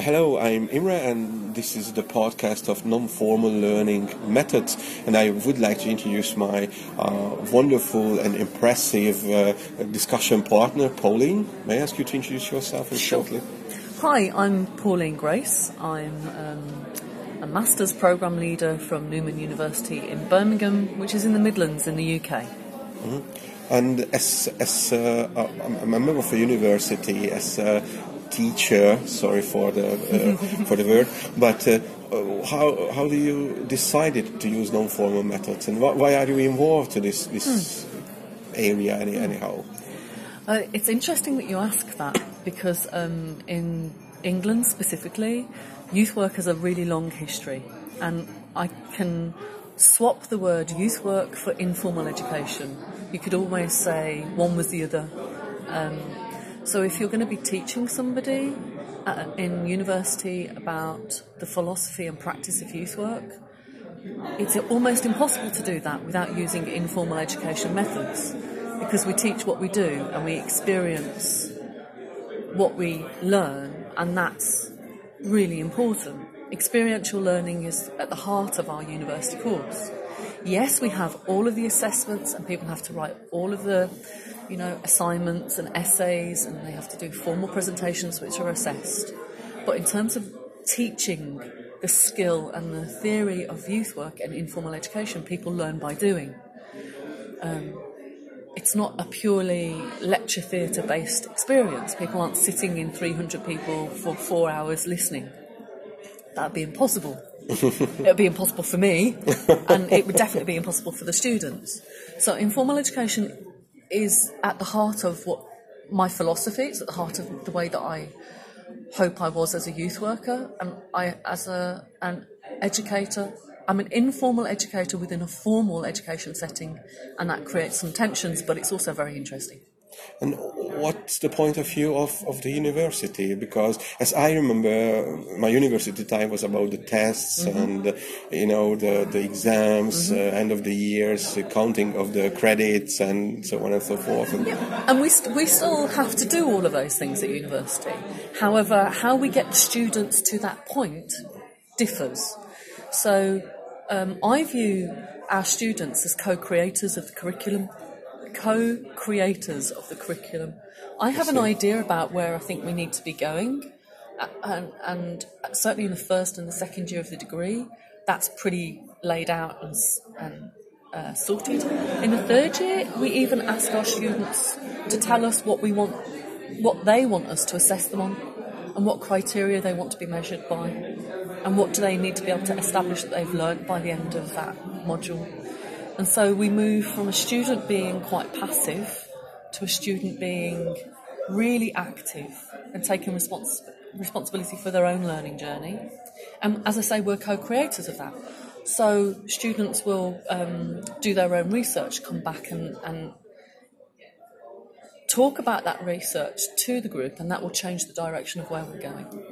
Hello, I'm Imre, and this is the podcast of non-formal learning methods. And I would like to introduce my uh, wonderful and impressive uh, discussion partner, Pauline. May I ask you to introduce yourself shortly? Hi, I'm Pauline Grace. I'm um, a master's program leader from Newman University in Birmingham, which is in the Midlands in the UK. Mm-hmm. And as, as uh, a member of a university, as a teacher. Sorry for the uh, for the word, but uh, how how do you decided to use non-formal methods, and wh- why are you involved to this this hmm. area any, anyhow? Uh, it's interesting that you ask that because um, in England specifically, youth work has a really long history, and I can swap the word youth work for informal education. You could almost say one was the other. Um, so if you're going to be teaching somebody at, in university about the philosophy and practice of youth work, it's almost impossible to do that without using informal education methods because we teach what we do and we experience what we learn, and that's really important. Experiential learning is at the heart of our university course. Yes, we have all of the assessments, and people have to write all of the you know, assignments and essays, and they have to do formal presentations which are assessed. But in terms of teaching the skill and the theory of youth work and informal education, people learn by doing. Um, it's not a purely lecture theatre based experience. People aren't sitting in 300 people for four hours listening. That'd be impossible. it would be impossible for me, and it would definitely be impossible for the students. So, informal education is at the heart of what my philosophy. It's at the heart of the way that I hope I was as a youth worker and I as a an educator. I'm an informal educator within a formal education setting, and that creates some tensions, but it's also very interesting. And what's the point of view of, of the university? Because as I remember, my university time was about the tests mm-hmm. and you know the the exams, mm-hmm. uh, end of the years, counting of the credits, and so on and so forth. And, yeah. and we st- we still have to do all of those things at university. However, how we get students to that point differs. So um, I view our students as co-creators of the curriculum co creators of the curriculum. I have an idea about where I think we need to be going, and, and, certainly in the first and the second year of the degree, that's pretty laid out and, and uh, sorted. In the third year, we even ask our students to tell us what we want, what they want us to assess them on, and what criteria they want to be measured by, and what do they need to be able to establish that they've learnt by the end of that module. And so we move from a student being quite passive to a student being really active and taking respons- responsibility for their own learning journey. And as I say, we're co creators of that. So students will um, do their own research, come back and, and talk about that research to the group, and that will change the direction of where we're going.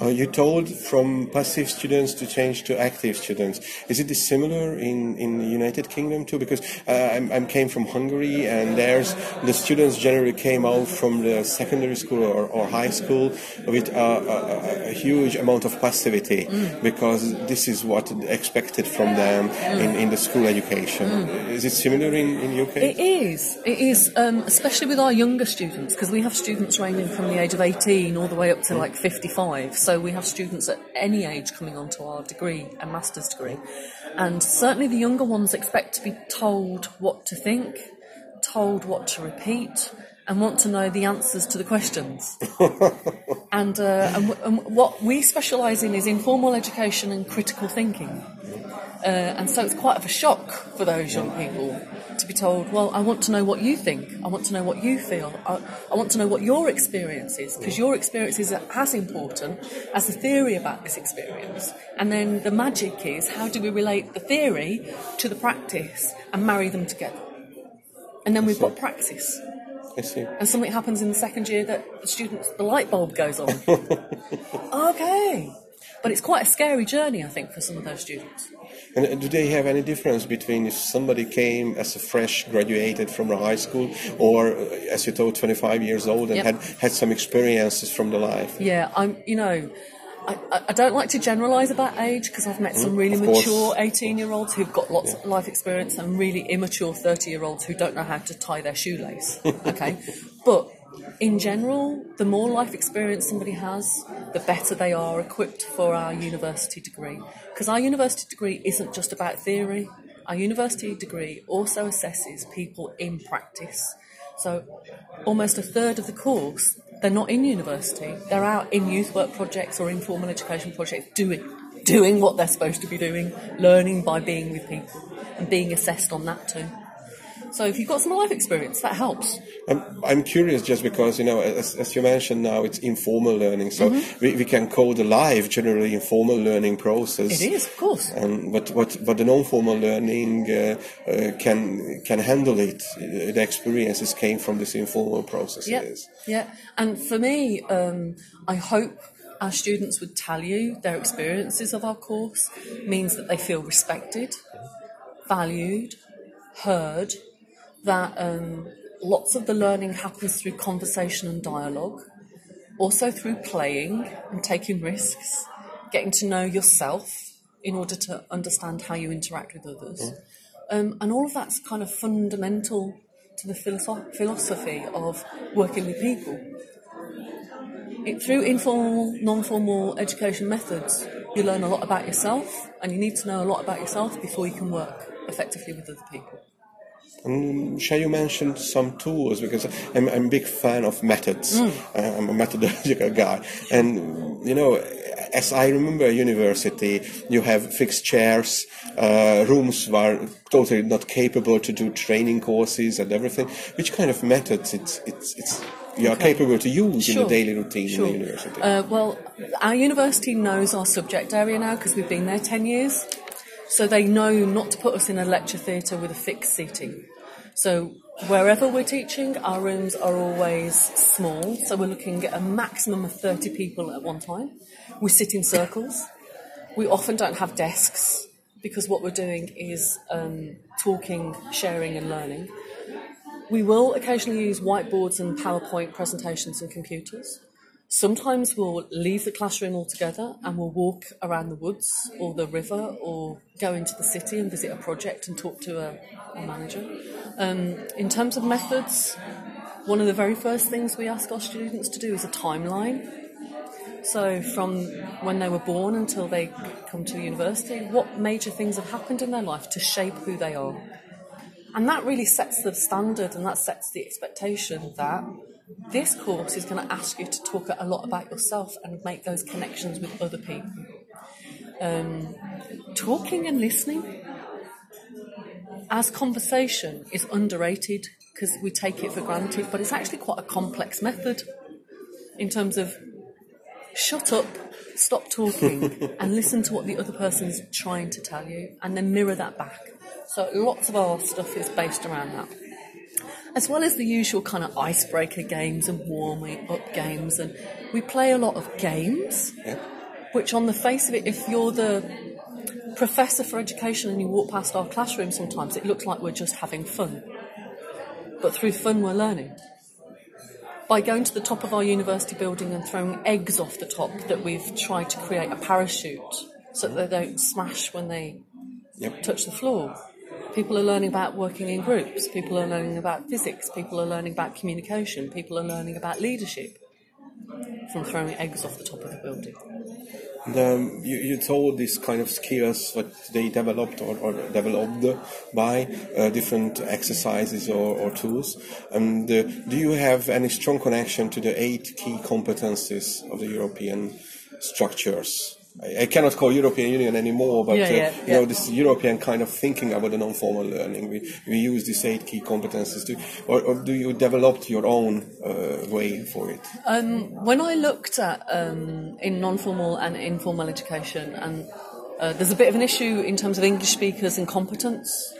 Uh, you told from passive students to change to active students. Is it similar in, in the United Kingdom too? Because uh, I came from Hungary, and there's the students generally came out from the secondary school or, or high school with a, a, a huge amount of passivity mm. because this is what expected from them mm. in, in the school education. Mm. Is it similar in, in UK? It is. It is, um, especially with our younger students, because we have students ranging from the age of 18 all the way up to like 55. So we have students at any age coming onto our degree, a master's degree. And certainly the younger ones expect to be told what to think, told what to repeat, and want to know the answers to the questions. and, uh, and, w- and, what we specialise in is informal education and critical thinking. Uh, and so it's quite of a shock for those young people to be told, well, I want to know what you think. I want to know what you feel. I, I want to know what your experience is, because your experience is as important as the theory about this experience. And then the magic is how do we relate the theory to the practice and marry them together? And then we've got praxis. I see. And something happens in the second year that the students, the light bulb goes on. okay. But it's quite a scary journey, I think, for some of those students. And do they have any difference between if somebody came as a fresh graduated from a high school or, uh, as you told, 25 years old and yep. had, had some experiences from the life? Yeah, I'm, you know, I, I don't like to generalise about age because I've met some Mm, really mature 18 year olds who've got lots of life experience and really immature 30 year olds who don't know how to tie their shoelace. Okay? but in general, the more life experience somebody has, the better they are equipped for our university degree. Because our university degree isn't just about theory, our university degree also assesses people in practice. So almost a third of the course, they're not in university. They're out in youth work projects or informal education projects doing doing what they're supposed to be doing, learning by being with people and being assessed on that too. So if you've got some life experience, that helps. I'm, I'm curious just because, you know, as, as you mentioned now, it's informal learning. So Mm-hmm. we, we can call the live generally informal learning process. It is, of course. Um, but what but the non-formal learning uh, uh, can can handle it. Uh, The experiences came from this informal processes. Yeah, yeah. And for me, um, I hope our students would tell you their experiences of our course means that they feel respected, valued, heard, that um, lots of the learning happens through conversation and dialogue, also through playing and taking risks, getting to know yourself in order to understand how you interact with others. Um, and all of that's kind of fundamental to the philosoph- philosophy of working with people. It, through informal, non-formal education methods, you learn a lot about yourself, and you need to know a lot about yourself before you can work effectively with other people. Um, shall you mention some tools? Because I'm, I'm a big fan of methods. Mm. Uh, I'm a methodological guy. And, you know, as I remember university, you have fixed chairs, uh, rooms were totally not capable to do training courses and everything. Which kind of methods it's, it's, it's you are Okay. capable to use in the daily routine Sure. in the university? Uh, well, our university knows our subject area now because we've been there 10 years. So they know not to put us in a lecture theatre with a fixed seating. So wherever we're teaching, our rooms are always small. So we're looking at a maximum of 30 people at one time. We sit in circles. We often don't have desks because what we're doing is um, talking, sharing, and learning. We will occasionally use whiteboards and PowerPoint presentations and computers. Sometimes we'll leave the classroom altogether and we'll walk around the woods or the river or go into the city and visit a project and talk to a, a manager. Um, in terms of methods, one of the very first things we ask our students to do is a timeline. So, from when they were born until they come to university, what major things have happened in their life to shape who they are? And that really sets the standard and that sets the expectation that this course is going to ask you to talk a lot about yourself and make those connections with other people. Um, talking and listening as conversation is underrated because we take it for granted, but it's actually quite a complex method in terms of shut up, stop talking, and listen to what the other person is trying to tell you, and then mirror that back. So lots of our stuff is based around that. As well as the usual kind of icebreaker games and warming up games, and we play a lot of games, which on the face of it, if you're the professor for education and you walk past our classroom sometimes, it looks like we're just having fun. But through fun, we're learning by going to the top of our university building and throwing eggs off the top that we've tried to create a parachute so that they don't smash when they Yep. touch the floor. People are learning about working in groups, people are learning about physics, people are learning about communication, people are learning about leadership from throwing eggs off the top of the building. You, you told these kind of skills that they developed or, or developed by uh, different exercises or, or tools. And uh, do you have any strong connection to the eight key competencies of the European structures? I, cannot call European Union anymore, but Yeah, uh, yeah, you know this European kind of thinking about the non-formal learning. We, we use these eight key competences. to, or, or do you develop your own uh, way for it? When I looked at um, in non-formal and informal education, and uh, there's a bit of an issue in terms of English speakers and competence.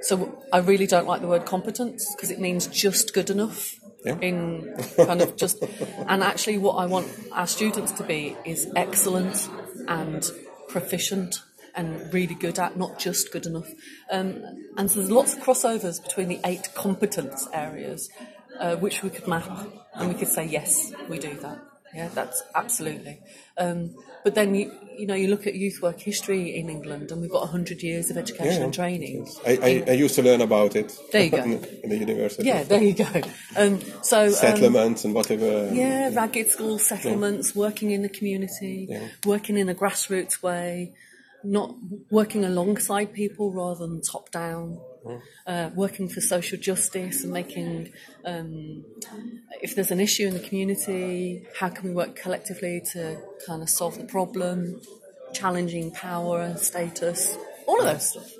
So I really don't like the word competence because it means just good enough. Yeah. In kind of just, and actually, what I want our students to be is excellent and proficient and really good at, not just good enough. Um, and so there's lots of crossovers between the eight competence areas, uh, which we could map, and we could say yes, we do that. Yeah, that's absolutely. Um, but then you, you know, you look at youth work history in England, and we've got hundred years of education Yeah. and training. I, I, I used to learn about it. There you go. in, the university. Yeah, there you go. Um, so um, Settlements and whatever. Yeah, ragged school settlements, working in the community, Yeah. working in a grassroots way, not working alongside people rather than top down, uh, working for social justice and making, um, if there's an issue in the community, how can we work collectively to kind of solve the problem, challenging power and status, all of those stuff,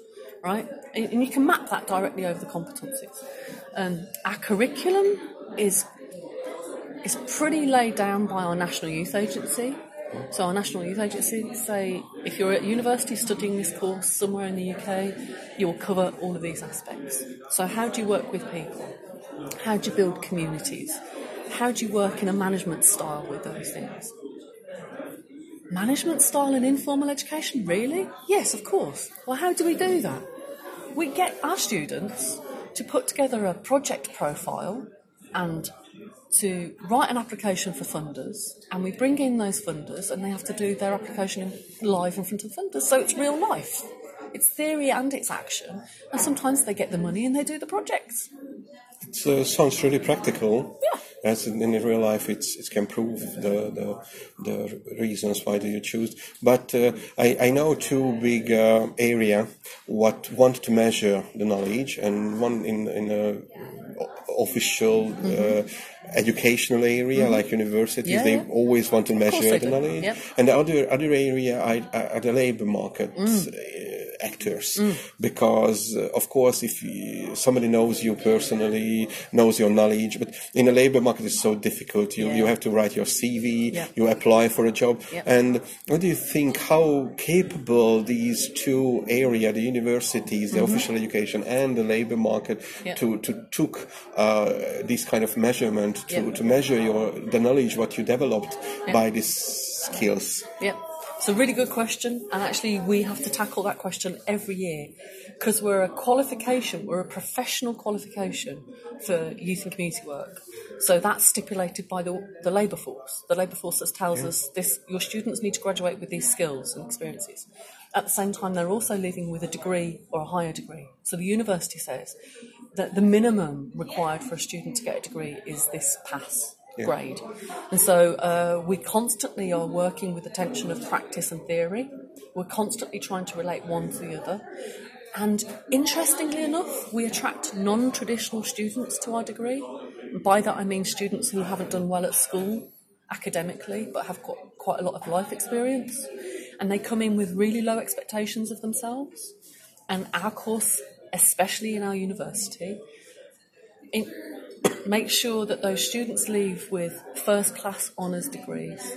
right? And, and you can map that directly over the competencies. Um, our curriculum is is pretty laid down by our National Youth Agency. So our National Youth Agency say if you're at university studying this course somewhere in the UK, you'll cover all of these aspects. So how do you work with people? How do you build communities? How do you work in a management style with those things? Management style in informal education, really? Yes, of course. Well, how do we do that? We get our students to put together a project profile and to write an application for funders, and we bring in those funders, and they have to do their application live in front of funders. So it's real life. It's theory and it's action, and sometimes they get the money and they do the projects. It uh, sounds really practical. Yeah. As in, in real life, it's it can prove the the, the reasons why do you choose. But uh, I, I know two big uh, area what want to measure the knowledge, and one in in a official uh, educational area like universities. Mm-hmm. Yeah, they yeah. always want to measure the knowledge, and the other other area I, are the labor market. Mm. Actors because uh, of course if you, somebody knows you personally knows your knowledge but in the labor market it's so difficult you, Yeah. you have to write your cv Yeah. you apply for a job Yeah. and what do you think how capable these two area the universities the official education and the labor market Mm-hmm. Yeah. to, to took uh, this kind of measurement to, Yeah. to measure your the knowledge what you developed Yeah. by these skills Yep. It's a really good question, and actually, we have to tackle that question every year because we're a qualification, we're a professional qualification for youth and community work. So that's stipulated by the, the labour force. The labour force that tells us this: your students need to graduate with these skills and experiences. At the same time, they're also leaving with a degree or a higher degree. So the university says that the minimum required for a student to get a degree is this pass grade. And so uh, we constantly are working with the tension of practice and theory. We're constantly trying to relate one to the other. And interestingly enough, we attract non traditional students to our degree. By that I mean students who haven't done well at school academically but have got quite a lot of life experience. And they come in with really low expectations of themselves. And our course, especially in our university, in, make sure that those students leave with first class honours degrees,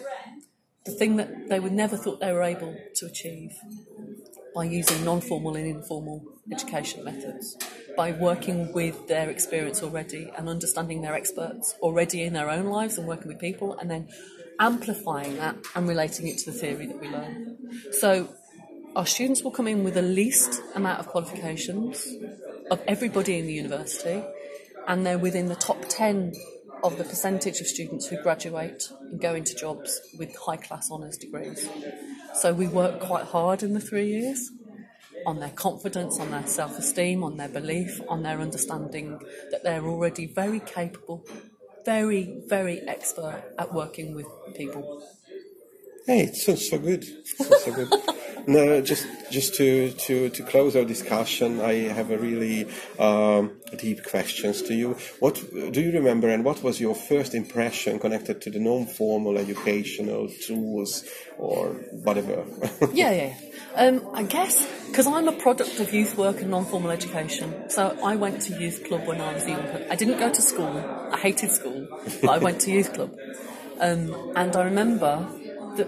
the thing that they would never thought they were able to achieve by using non formal and informal education methods, by working with their experience already and understanding their experts already in their own lives and working with people, and then amplifying that and relating it to the theory that we learn. So, our students will come in with the least amount of qualifications of everybody in the university, and they're within the top 10 of the percentage of students who graduate and go into jobs with high class honours degrees. So we work quite hard in the three years on their confidence, on their self esteem, on their belief, on their understanding that they're already very capable, very, very expert at working with people. Hey, it sounds so good. It sounds so good. No, just just to, to, to close our discussion, I have a really um, deep questions to you. What do you remember, and what was your first impression connected to the non-formal educational tools or whatever? Yeah, yeah. Um, I guess because I'm a product of youth work and non-formal education, so I went to youth club when I was younger. I didn't go to school. I hated school, but I went to youth club, um, and I remember that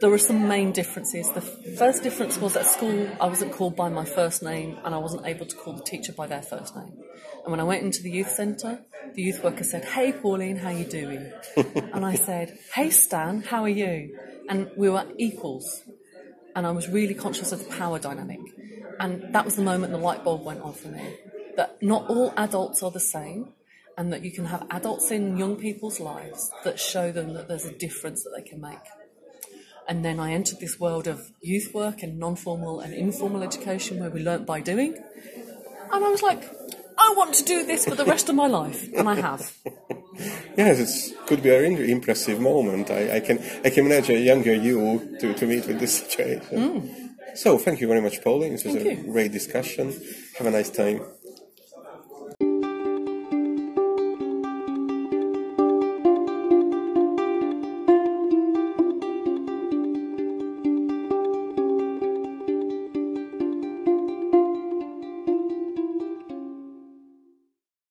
there were some main differences. The first difference was at school I wasn't called by my first name, and I wasn't able to call the teacher by their first name. And when I went into the youth centre, the youth worker said, "Hey, Pauline, how you doing?" and I said, "Hey, Stan, how are you?" And we were equals and I was really conscious of the power dynamic. And that was the moment the light bulb went on for me. That not all adults are the same, and that you can have adults in young people's lives that show them that there's a difference that they can make. And then I entered this world of youth work and non formal and informal education where we learnt by doing. And I was like, I want to do this for the rest of my life. And I have. Yes, it could be a really impressive moment. I, I, can I can imagine a younger you to, to meet with this situation. Hmm. So thank you very much, Pauline. This was Thank a you. great discussion. Have a nice time.